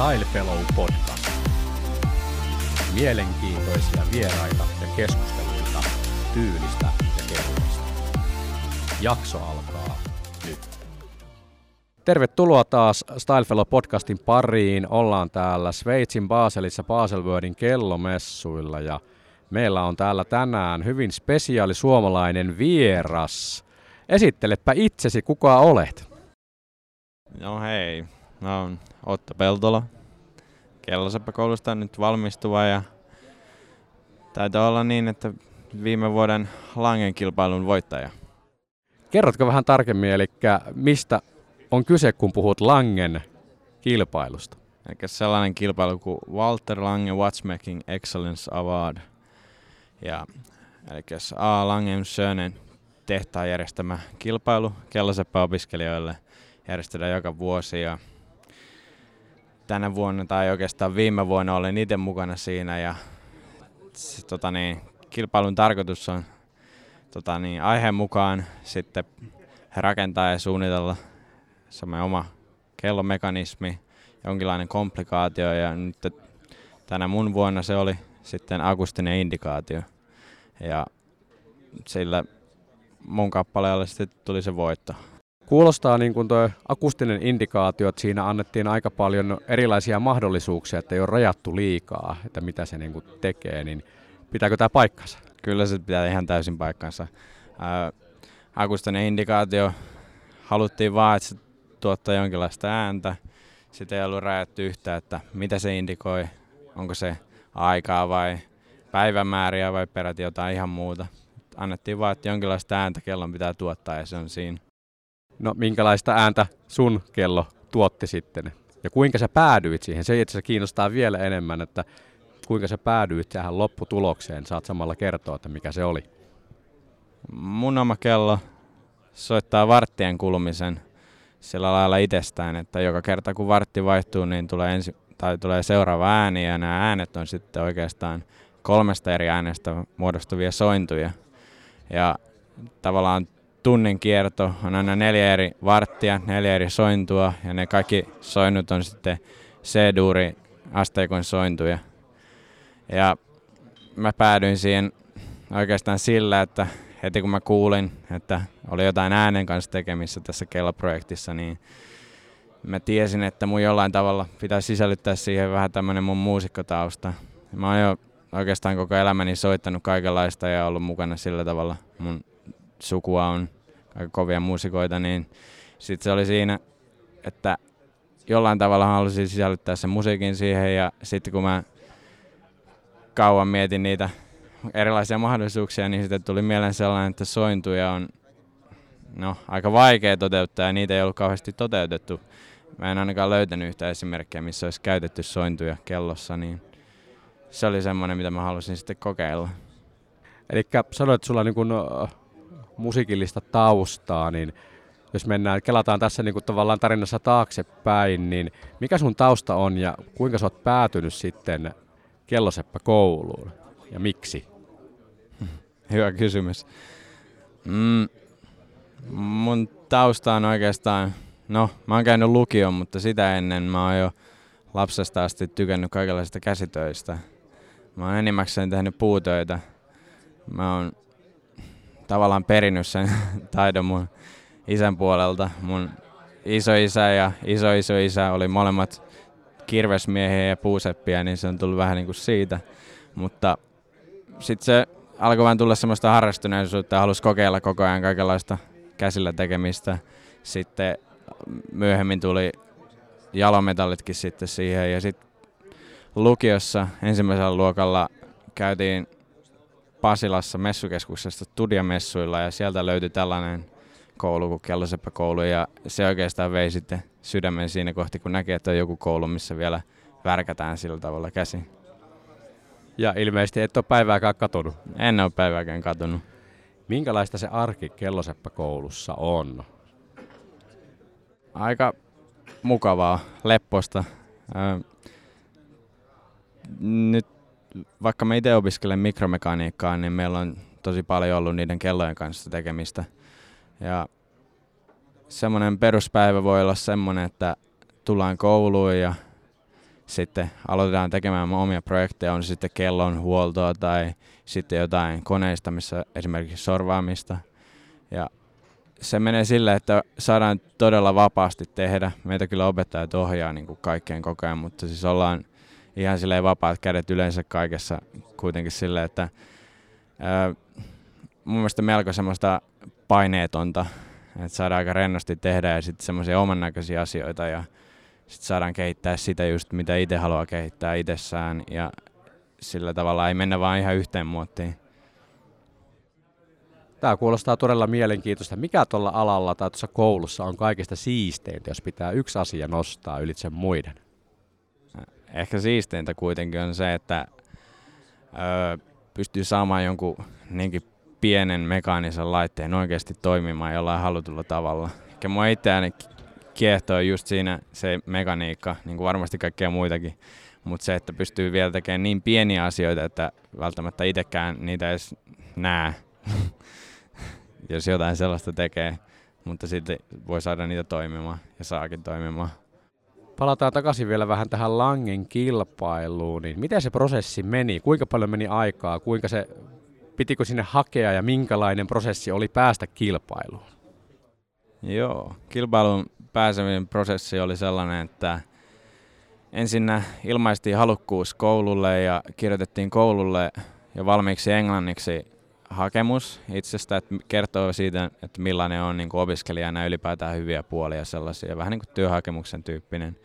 Style Fellow Podcast. Mielenkiintoisia vieraita ja keskusteluita tyylistä ja kehuista. Jakso alkaa nyt. Tervetuloa taas Style Fellow podcastin pariin. Ollaan täällä Sveitsin Baselissa Baselworldin kellomessuilla ja meillä on täällä tänään hyvin spesiaali suomalainen vieras. Esittelepä itsesi, kuka olet? No hei, mä oon Otto Peltola. Kelloseppäkoulusta nyt valmistuva ja taitaa olla niin, että viime vuoden Langen kilpailun voittaja. Kerrotko vähän tarkemmin, eli mistä on kyse, kun puhut Langen kilpailusta? Eli sellainen kilpailu kuin Walter Lange Watchmaking Excellence Award. Ja, eli A. Langen Sönen tehtaan järjestämä kilpailu kelloseppäopiskelijoille järjestetään joka vuosi. Ja tänä vuonna tai oikeastaan viime vuonna olen itse mukana siinä ja se, tota niin, kilpailun tarkoitus on tota niin, aiheen mukaan sitten rakentaa ja suunnitella semmoinen oma kellomekanismi, jonkinlainen komplikaatio ja nyt tänä mun vuonna se oli sitten akustinen indikaatio. Ja sillä mun kappaleella sitten tuli se voitto. Kuulostaa niin kuin tuo akustinen indikaatio, että siinä annettiin aika paljon erilaisia mahdollisuuksia, että ei ole rajattu liikaa, että mitä se niin kuin tekee, niin pitääkö tämä paikkansa? Kyllä se pitää ihan täysin paikkansa. Ää, akustinen indikaatio haluttiin vaan, että se tuottaa jonkinlaista ääntä. Sitä ei ollut rajattu yhtä, että mitä se indikoi, onko se aikaa vai päivämääriä vai peräti jotain ihan muuta. Annettiin vaan, että jonkinlaista ääntä kellon pitää tuottaa ja se on siinä. No minkälaista ääntä sun kello tuotti sitten? Ja kuinka sä päädyit siihen? Se itse kiinnostaa vielä enemmän, että kuinka sä päädyit tähän lopputulokseen. Saat samalla kertoa, että mikä se oli. Mun oma kello soittaa varttien kulumisen sillä lailla itsestään, että joka kerta kun vartti vaihtuu, niin tulee, ensi, tai tulee seuraava ääni ja nämä äänet on sitten oikeastaan kolmesta eri äänestä muodostuvia sointuja. Ja tavallaan tunnin kierto on aina neljä eri varttia, neljä eri sointua ja ne kaikki soinnut on sitten C-duuri asteikon sointuja. Ja mä päädyin siihen oikeastaan sillä, että heti kun mä kuulin, että oli jotain äänen kanssa tekemissä tässä kelloprojektissa, niin mä tiesin, että mun jollain tavalla pitäisi sisällyttää siihen vähän tämmönen mun muusikkotausta. Mä oon jo oikeastaan koko elämäni soittanut kaikenlaista ja ollut mukana sillä tavalla mun sukua on aika kovia muusikoita, niin sitten se oli siinä, että jollain tavalla halusin sisällyttää sen musiikin siihen ja sitten kun mä kauan mietin niitä erilaisia mahdollisuuksia, niin sitten tuli mieleen sellainen, että sointuja on no, aika vaikea toteuttaa ja niitä ei ollut kauheasti toteutettu. Mä en ainakaan löytänyt yhtä esimerkkiä, missä olisi käytetty sointuja kellossa, niin se oli semmoinen, mitä mä halusin sitten kokeilla. Eli sanoit, että sulla niin musiikillista taustaa, niin jos mennään, kelataan tässä niin kuin tavallaan tarinassa taaksepäin, niin mikä sun tausta on ja kuinka sä oot päätynyt sitten kelloseppä kouluun ja miksi? Hyvä kysymys. Mm, mun tausta on oikeastaan, no mä oon käynyt lukion, mutta sitä ennen mä oon jo lapsesta asti tykännyt kaikenlaisista käsitöistä. Mä oon enimmäkseen tehnyt puutöitä. Mä oon tavallaan perinnyt sen taidon mun isän puolelta. Mun isoisä ja isoisoisä oli molemmat kirvesmiehiä ja puuseppiä, niin se on tullut vähän niin kuin siitä. Mutta sitten se alkoi vähän tulla semmoista harrastuneisuutta ja halusi kokeilla koko ajan kaikenlaista käsillä tekemistä. Sitten myöhemmin tuli jalometallitkin sitten siihen ja sitten lukiossa ensimmäisellä luokalla käytiin Pasilassa messukeskuksessa Studiamessuilla ja sieltä löytyi tällainen koulu kuin Kelloseppä-koulu ja se oikeastaan vei sitten sydämen siinä kohti, kun näkee, että on joku koulu, missä vielä värkätään sillä tavalla käsin. Ja ilmeisesti et ole päivääkään katunut. En ole päivääkään katunut. Minkälaista se arki Kelloseppä-koulussa on? Aika mukavaa, lepposta. Nyt vaikka mä itse opiskelen mikromekaniikkaa, niin meillä on tosi paljon ollut niiden kellojen kanssa tekemistä. Ja semmoinen peruspäivä voi olla semmoinen, että tullaan kouluun ja sitten aloitetaan tekemään omia projekteja, on sitten kellon huoltoa tai sitten jotain koneistamista, esimerkiksi sorvaamista. Ja se menee sille, että saadaan todella vapaasti tehdä. Meitä kyllä opettajat ohjaa niin kuin kaikkeen koko ajan, mutta siis ollaan ihan silleen vapaat kädet yleensä kaikessa kuitenkin silleen, että ää, mun mielestä melko semmoista paineetonta, että saadaan aika rennosti tehdä ja sitten semmoisia oman näköisiä asioita ja sitten saadaan kehittää sitä just, mitä itse haluaa kehittää itsessään ja sillä tavalla ei mennä vaan ihan yhteen muottiin. Tämä kuulostaa todella mielenkiintoista. Mikä tuolla alalla tai tuossa koulussa on kaikista siisteintä, jos pitää yksi asia nostaa ylitse muiden? Ehkä siisteintä kuitenkin on se, että öö, pystyy saamaan jonkun niinkin pienen mekaanisen laitteen oikeasti toimimaan jollain halutulla tavalla. Ja mua itseäni kiehtoo just siinä se mekaniikka, niin kuin varmasti kaikkea muitakin. Mutta se, että pystyy vielä tekemään niin pieniä asioita, että välttämättä itsekään niitä edes näe, jos jotain sellaista tekee. Mutta sitten voi saada niitä toimimaan ja saakin toimimaan. Palataan takaisin vielä vähän tähän Langen kilpailuun. Niin miten se prosessi meni? Kuinka paljon meni aikaa? Kuinka se, pitikö sinne hakea ja minkälainen prosessi oli päästä kilpailuun? Joo, kilpailun pääseminen prosessi oli sellainen, että ensin ilmaistiin halukkuus koululle ja kirjoitettiin koululle jo valmiiksi englanniksi hakemus itsestä, että kertoo siitä, että millainen on niin kuin opiskelijana ylipäätään hyviä puolia sellaisia, vähän niin kuin työhakemuksen tyyppinen.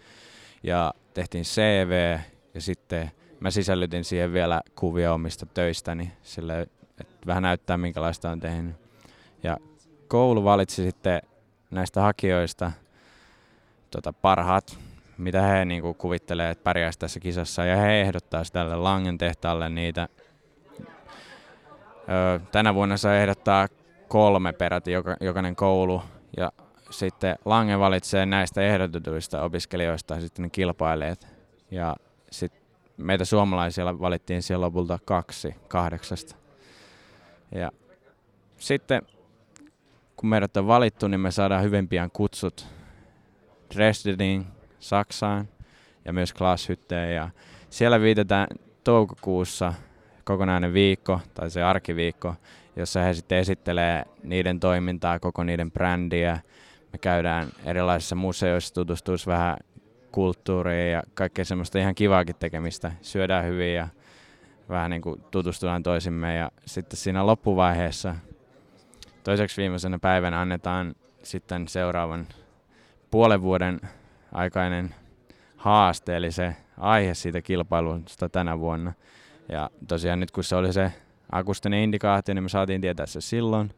Ja tehtiin CV ja sitten mä sisällytin siihen vielä kuvia omista töistäni, sille, että vähän näyttää minkälaista on tehnyt. Ja koulu valitsi sitten näistä hakijoista tota, parhaat, mitä he niin kuvittelee, että pärjäisi tässä kisassa. Ja he ehdottaa tälle Langen tehtaalle niitä. Tänä vuonna se ehdottaa kolme peräti joka, jokainen koulu. Ja sitten Lange valitsee näistä ehdotetuista opiskelijoista sitten ne kilpailijat. Ja sitten meitä suomalaisia valittiin siellä lopulta kaksi kahdeksasta. Ja sitten kun meidät on valittu, niin me saadaan hyvin pian kutsut Dresdenin, Saksaan ja myös Glashütteen. Ja siellä viitetään toukokuussa kokonainen viikko, tai se arkiviikko, jossa he sitten esittelee niiden toimintaa, koko niiden brändiä. Me käydään erilaisissa museoissa, tutustuisi vähän kulttuuriin ja kaikkea semmoista ihan kivaakin tekemistä. Syödään hyvin ja vähän niin kuin tutustutaan toisimme ja sitten siinä loppuvaiheessa toiseksi viimeisenä päivänä annetaan sitten seuraavan puolen vuoden aikainen haaste, eli se aihe siitä kilpailusta tänä vuonna. Ja tosiaan nyt kun se oli se akustinen indikaatio, niin me saatiin tietää se silloin.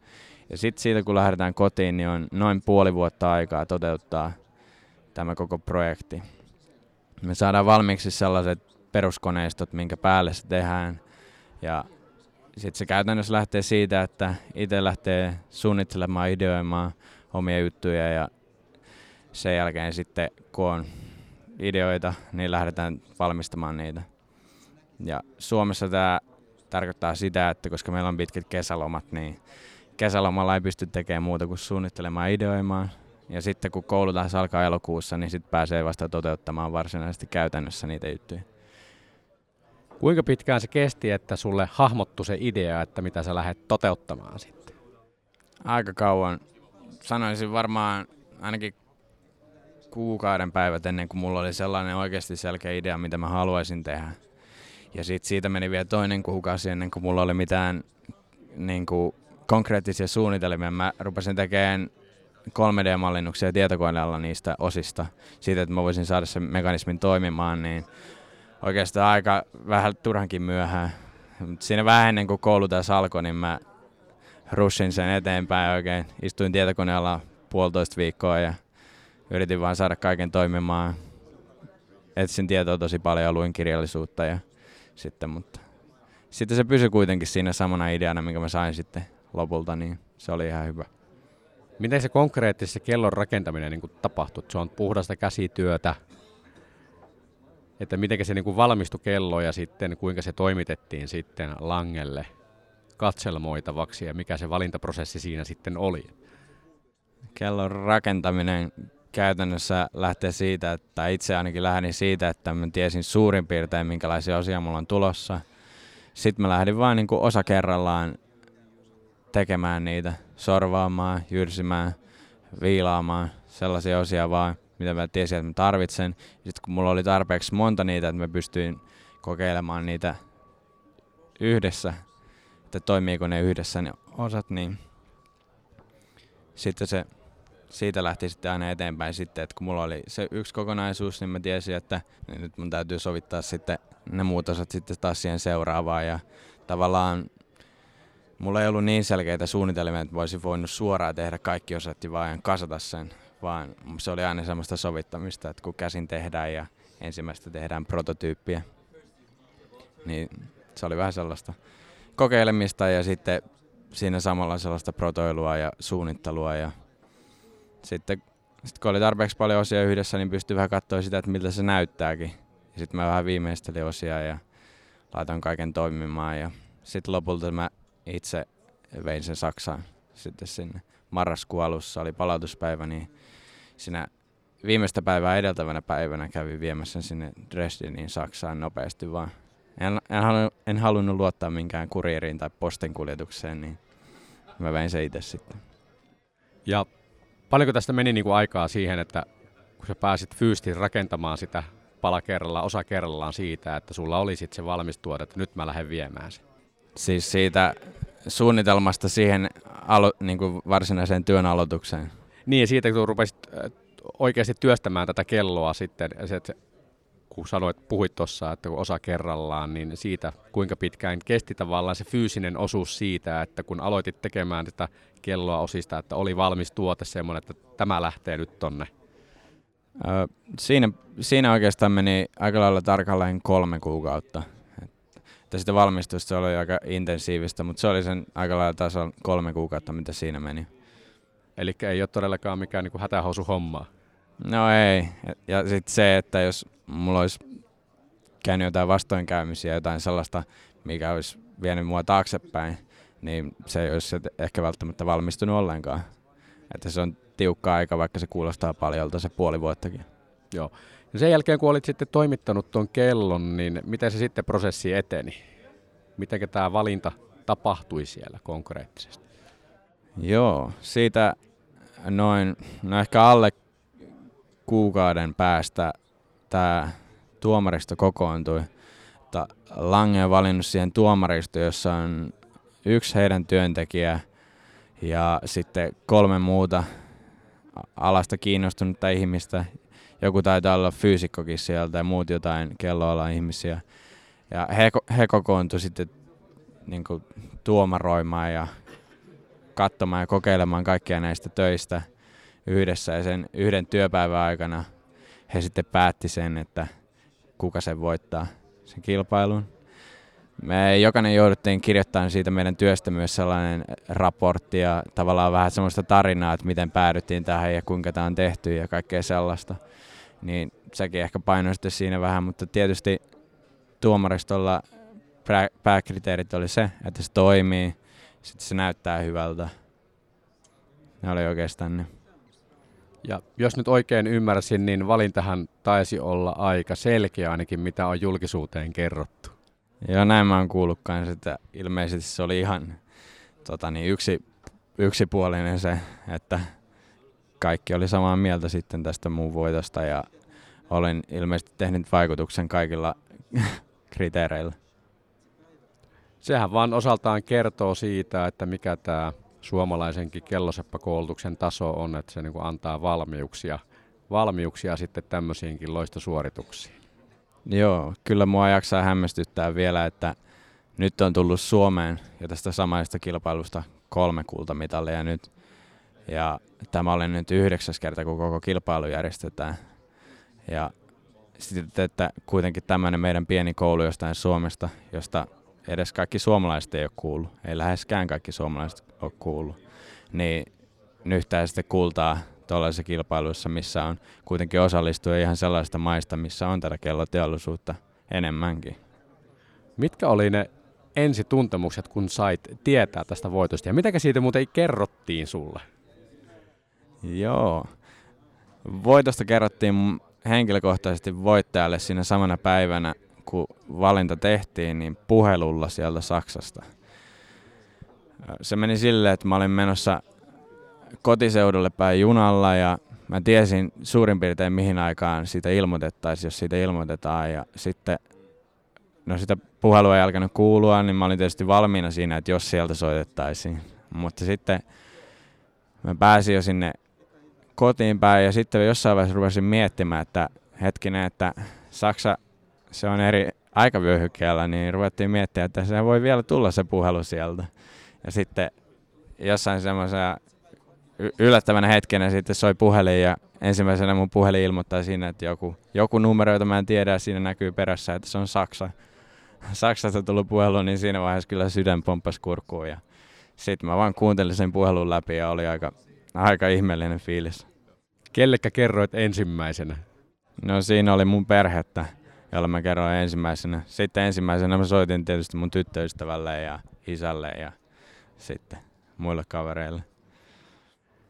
Ja sitten siitä kun lähdetään kotiin, niin on noin puoli vuotta aikaa toteuttaa tämä koko projekti. Me saadaan valmiiksi sellaiset peruskoneistot, minkä päälle se tehdään. Ja sitten se käytännössä lähtee siitä, että itse lähtee suunnittelemaan, ideoimaan omia juttuja ja sen jälkeen sitten kun on ideoita, niin lähdetään valmistamaan niitä. Ja Suomessa tämä tarkoittaa sitä, että koska meillä on pitkät kesälomat, niin kesälomalla ei pysty tekemään muuta kuin suunnittelemaan ideoimaan. Ja sitten kun koulu taas alkaa elokuussa, niin sitten pääsee vasta toteuttamaan varsinaisesti käytännössä niitä juttuja. Kuinka pitkään se kesti, että sulle hahmottu se idea, että mitä sä lähdet toteuttamaan sitten? Aika kauan. Sanoisin varmaan ainakin kuukauden päivät ennen kuin mulla oli sellainen oikeasti selkeä idea, mitä mä haluaisin tehdä. Ja sit siitä meni vielä toinen kuukausi ennen kuin mulla oli mitään niin kuin, konkreettisia suunnitelmia. Mä rupesin tekemään 3D-mallinnuksia tietokoneella niistä osista, siitä, että mä voisin saada sen mekanismin toimimaan, niin oikeastaan aika vähän turhankin myöhään. Mut siinä vähän ennen kuin koulu tässä alkoi, niin mä russin sen eteenpäin oikein. Istuin tietokoneella puolitoista viikkoa ja yritin vaan saada kaiken toimimaan. Etsin tietoa tosi paljon luin kirjallisuutta ja sitten, mutta sitten se pysyi kuitenkin siinä samana ideana, minkä mä sain sitten lopulta, niin se oli ihan hyvä. Miten se konkreettisesti kellon rakentaminen niin tapahtui? Se on puhdasta käsityötä, että miten se niin valmistui kello ja sitten kuinka se toimitettiin sitten Langelle katselmoitavaksi ja mikä se valintaprosessi siinä sitten oli? Kellon rakentaminen käytännössä lähtee siitä, että itse ainakin lähdin siitä, että mä tiesin suurin piirtein minkälaisia osia mulla on tulossa. Sitten mä lähdin vain niin kuin osa kerrallaan tekemään niitä, sorvaamaan, jyrsimään, viilaamaan, sellaisia osia vaan, mitä mä tiesin, että mä tarvitsen. Sitten kun mulla oli tarpeeksi monta niitä, että mä pystyin kokeilemaan niitä yhdessä, että toimiiko ne yhdessä ne osat, niin sitten se siitä lähti sitten aina eteenpäin sitten, että kun mulla oli se yksi kokonaisuus, niin mä tiesin, että nyt mun täytyy sovittaa sitten ne muut osat sitten taas siihen seuraavaan. Ja tavallaan mulla ei ollut niin selkeitä suunnitelmia, että voisin voinut suoraan tehdä kaikki osat ja vaan kasata sen, vaan se oli aina semmoista sovittamista, että kun käsin tehdään ja ensimmäistä tehdään prototyyppiä, niin se oli vähän sellaista kokeilemista ja sitten siinä samalla sellaista protoilua ja suunnittelua ja sitten sit kun oli tarpeeksi paljon osia yhdessä, niin pystyi vähän katsoa sitä, että miltä se näyttääkin. Sitten mä vähän viimeistelin osia ja laitoin kaiken toimimaan. Ja sitten lopulta mä itse vein sen Saksaan sitten sinne. Marraskuun alussa oli palautuspäivä, niin siinä viimeistä päivää edeltävänä päivänä kävin viemässä sinne Dresdeniin Saksaan nopeasti vaan. En, en, halunnut, en halunnut luottaa minkään kuriiriin tai postinkuljetukseen, niin mä vein se itse sitten. Ja paljonko tästä meni niin kuin aikaa siihen, että kun sä pääsit fyysisesti rakentamaan sitä pala kerrallaan, osa kerrallaan siitä, että sulla oli sitten se valmis tuote, että nyt mä lähden viemään sen? Siis siitä suunnitelmasta siihen alo, niin kuin varsinaiseen työn aloitukseen. Niin, ja siitä kun rupesit äh, oikeasti työstämään tätä kelloa sitten, se, se kun sanoit, puhuit tuossa, että kun osa kerrallaan, niin siitä kuinka pitkään kesti tavallaan se fyysinen osuus siitä, että kun aloitit tekemään tätä kelloa osista, että oli valmis tuote semmoinen, että tämä lähtee nyt tonne? Öö, siinä, siinä oikeastaan meni aika lailla tarkalleen kolme kuukautta. Että sitä valmistusta oli aika intensiivistä, mutta se oli sen aika lailla tasolla kolme kuukautta, mitä siinä meni. Eli ei ole todellakaan mikään niin hätähousu hommaa. No ei. Ja sitten se, että jos mulla olisi käynyt jotain vastoinkäymisiä, jotain sellaista, mikä olisi vienyt mua taaksepäin, niin se ei olisi ehkä välttämättä valmistunut ollenkaan. Että se on tiukka aika, vaikka se kuulostaa paljolta se puoli vuottakin. Joo. Ja sen jälkeen, kun olit sitten toimittanut tuon kellon, niin miten se sitten prosessi eteni? Miten tämä valinta tapahtui siellä konkreettisesti? Joo, siitä noin, no ehkä alle kuukauden päästä tämä tuomaristo kokoontui. Lange on valinnut siihen tuomaristo, jossa on yksi heidän työntekijä ja sitten kolme muuta alasta kiinnostunutta ihmistä. Joku taitaa olla fyysikkokin sieltä ja muut jotain kelloalan ihmisiä. Ja he, he kokoontuivat sitten niin kuin, tuomaroimaan ja katsomaan ja kokeilemaan kaikkia näistä töistä yhdessä. Ja sen yhden työpäivän aikana he sitten päätti sen, että kuka sen voittaa sen kilpailun. Me jokainen jouduttiin kirjoittamaan siitä meidän työstä myös sellainen raportti ja tavallaan vähän semmoista tarinaa, että miten päädyttiin tähän ja kuinka tämä on tehty ja kaikkea sellaista. Niin sekin ehkä painoi sitten siinä vähän, mutta tietysti tuomaristolla pääkriteerit oli se, että se toimii, sitten se näyttää hyvältä. Ne oli oikeastaan ne. Ja jos nyt oikein ymmärsin, niin valintahan taisi olla aika selkeä ainakin, mitä on julkisuuteen kerrottu. Joo, näin mä oon kuullut kanssa, että ilmeisesti se oli ihan tota niin, yksi, yksipuolinen se, että kaikki oli samaa mieltä sitten tästä muun voitosta ja olen ilmeisesti tehnyt vaikutuksen kaikilla kriteereillä. Sehän vaan osaltaan kertoo siitä, että mikä tämä suomalaisenkin kelloseppakoulutuksen taso on, että se niin antaa valmiuksia, valmiuksia sitten tämmöisiinkin loistosuorituksiin. Joo, kyllä mua jaksaa hämmästyttää vielä, että nyt on tullut Suomeen ja tästä samaista kilpailusta kolme kultamitalia nyt. Ja tämä oli nyt yhdeksäs kerta, kun koko kilpailu järjestetään. Ja sitten, että kuitenkin tämmöinen meidän pieni koulu jostain Suomesta, josta edes kaikki suomalaiset ei ole kuullut, ei läheskään kaikki suomalaiset ole kuullut, niin nyhtää sitten kultaa tuollaisissa kilpailuissa, missä on kuitenkin osallistuja ihan sellaista maista, missä on tätä kelloteollisuutta enemmänkin. Mitkä oli ne ensituntemukset, kun sait tietää tästä voitosta ja mitä siitä muuten kerrottiin sulle? Joo, Voitosta kerrottiin henkilökohtaisesti voittajalle siinä samana päivänä, kun valinta tehtiin, niin puhelulla sieltä Saksasta. Se meni silleen, että mä olin menossa kotiseudulle päin junalla ja mä tiesin suurin piirtein mihin aikaan siitä ilmoitettaisiin, jos siitä ilmoitetaan. Ja sitten, no sitä puhelua ei alkanut kuulua, niin mä olin tietysti valmiina siinä, että jos sieltä soitettaisiin. Mutta sitten mä pääsin jo sinne kotiin päin ja sitten jossain vaiheessa rupesin miettimään, että hetkinen, että Saksa, se on eri aikavyöhykkeellä, niin ruvettiin miettimään, että se voi vielä tulla se puhelu sieltä. Ja sitten jossain semmoisena yllättävänä hetkenä sitten soi puhelin ja ensimmäisenä mun puhelin ilmoittaa siinä, että joku, joku numero, jota mä en tiedä, ja siinä näkyy perässä, että se on Saksa. Saksasta tullut puhelu, niin siinä vaiheessa kyllä sydän pomppasi kurkkuun ja sitten mä vaan kuuntelin sen puhelun läpi ja oli aika, aika ihmeellinen fiilis. Kellekä kerroit ensimmäisenä? No siinä oli mun perhettä, jolla mä kerroin ensimmäisenä. Sitten ensimmäisenä mä soitin tietysti mun tyttöystävälle ja isälle ja sitten muille kavereille.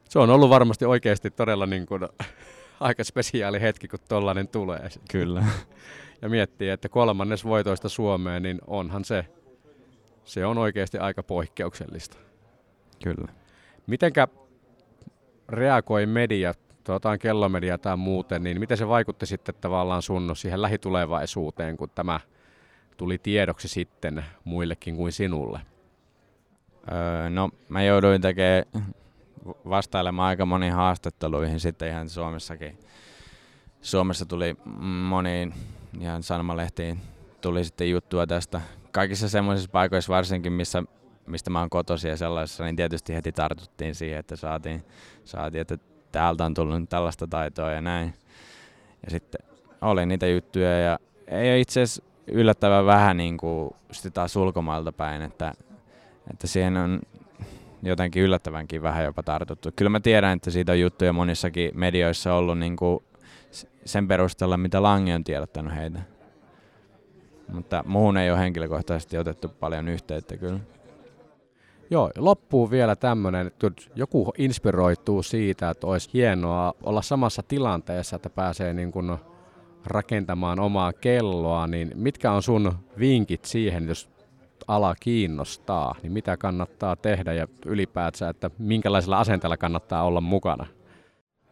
Se on ollut varmasti oikeasti todella niin kuin aika spesiaali hetki, kun tollainen tulee. Kyllä. Ja miettii, että kolmannes voitoista Suomeen, niin onhan se, se on oikeasti aika poikkeuksellista. Kyllä. Mitenkä reagoi media, tuotaan kellomedia tai muuten, niin miten se vaikutti sitten tavallaan sun siihen lähitulevaisuuteen, kun tämä tuli tiedoksi sitten muillekin kuin sinulle? Öö, no mä jouduin tekemään vastailemaan aika moniin haastatteluihin sitten ihan Suomessakin. Suomessa tuli moniin ihan sanomalehtiin tuli sitten juttua tästä. Kaikissa semmoisissa paikoissa varsinkin, missä, mistä mä oon kotoisin ja sellaisessa, niin tietysti heti tartuttiin siihen, että saatiin, saatiin että täältä on tullut tällaista taitoa ja näin. Ja sitten oli niitä juttuja ja ei itse asiassa yllättävän vähän niin kuin sitten taas ulkomailta päin, että, että siihen on jotenkin yllättävänkin vähän jopa tartuttu. Kyllä mä tiedän, että siitä on juttuja monissakin medioissa ollut niin kuin sen perusteella, mitä Lange on tiedottanut heitä. Mutta muuhun ei ole henkilökohtaisesti otettu paljon yhteyttä kyllä. Joo, loppuu vielä tämmöinen, että joku inspiroituu siitä, että olisi hienoa olla samassa tilanteessa, että pääsee niin kuin rakentamaan omaa kelloa, niin mitkä on sun vinkit siihen, jos ala kiinnostaa, niin mitä kannattaa tehdä ja ylipäätään, että minkälaisella asenteella kannattaa olla mukana?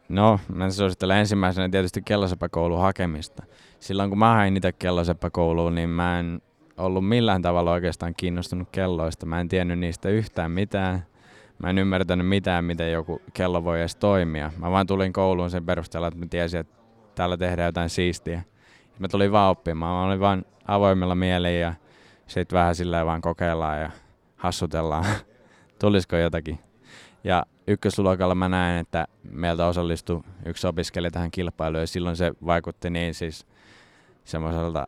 No, mä suosittelen ensimmäisenä tietysti kellosepäkoulun hakemista. Silloin kun mä hain itse kellosepäkouluun, niin mä en ollut millään tavalla oikeastaan kiinnostunut kelloista. Mä en tiennyt niistä yhtään mitään. Mä en ymmärtänyt mitään, miten joku kello voi edes toimia. Mä vaan tulin kouluun sen perusteella, että mä tiesin, että täällä tehdään jotain siistiä. Mä tulin vaan oppimaan. Mä olin vaan avoimella mielin ja sitten vähän sillä vaan kokeillaan ja hassutellaan, tulisiko jotakin. Ja ykkösluokalla mä näen, että meiltä osallistui yksi opiskelija tähän kilpailuun ja silloin se vaikutti niin siis semmoiselta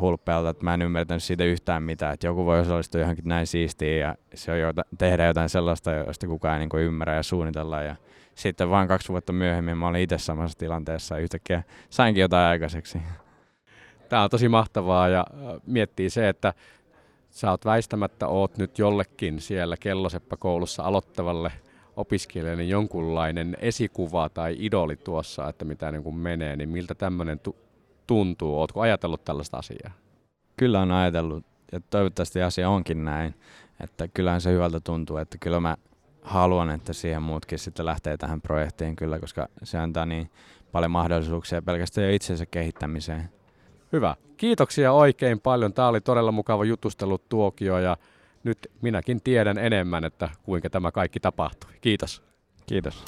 hulppealta, että mä en ymmärtänyt siitä yhtään mitään, että joku voi osallistua johonkin näin siistiin ja se on jota, tehdä jotain sellaista, josta kukaan ei niin ymmärrä ja suunnitella. Ja sitten vain kaksi vuotta myöhemmin mä olin itse samassa tilanteessa ja yhtäkkiä sainkin jotain aikaiseksi. Tämä on tosi mahtavaa ja miettii se, että sä oot väistämättä oot nyt jollekin siellä kelloseppäkoulussa aloittavalle opiskelijalle niin jonkunlainen esikuva tai idoli tuossa, että mitä niin kuin menee, niin miltä tämmöinen tu- tuntuu? Ootko ajatellut tällaista asiaa? Kyllä on ajatellut ja toivottavasti asia onkin näin, että kyllähän se hyvältä tuntuu, että kyllä mä haluan, että siihen muutkin sitten lähtee tähän projektiin kyllä, koska se antaa niin paljon mahdollisuuksia pelkästään jo itsensä kehittämiseen. Hyvä. Kiitoksia oikein paljon. Tämä oli todella mukava jutustelu tuokio ja nyt minäkin tiedän enemmän, että kuinka tämä kaikki tapahtui. Kiitos. Kiitos.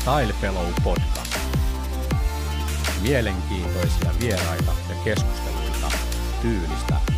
Style Fellow Podcast. Mielenkiintoisia vieraita ja keskusteluita tyylistä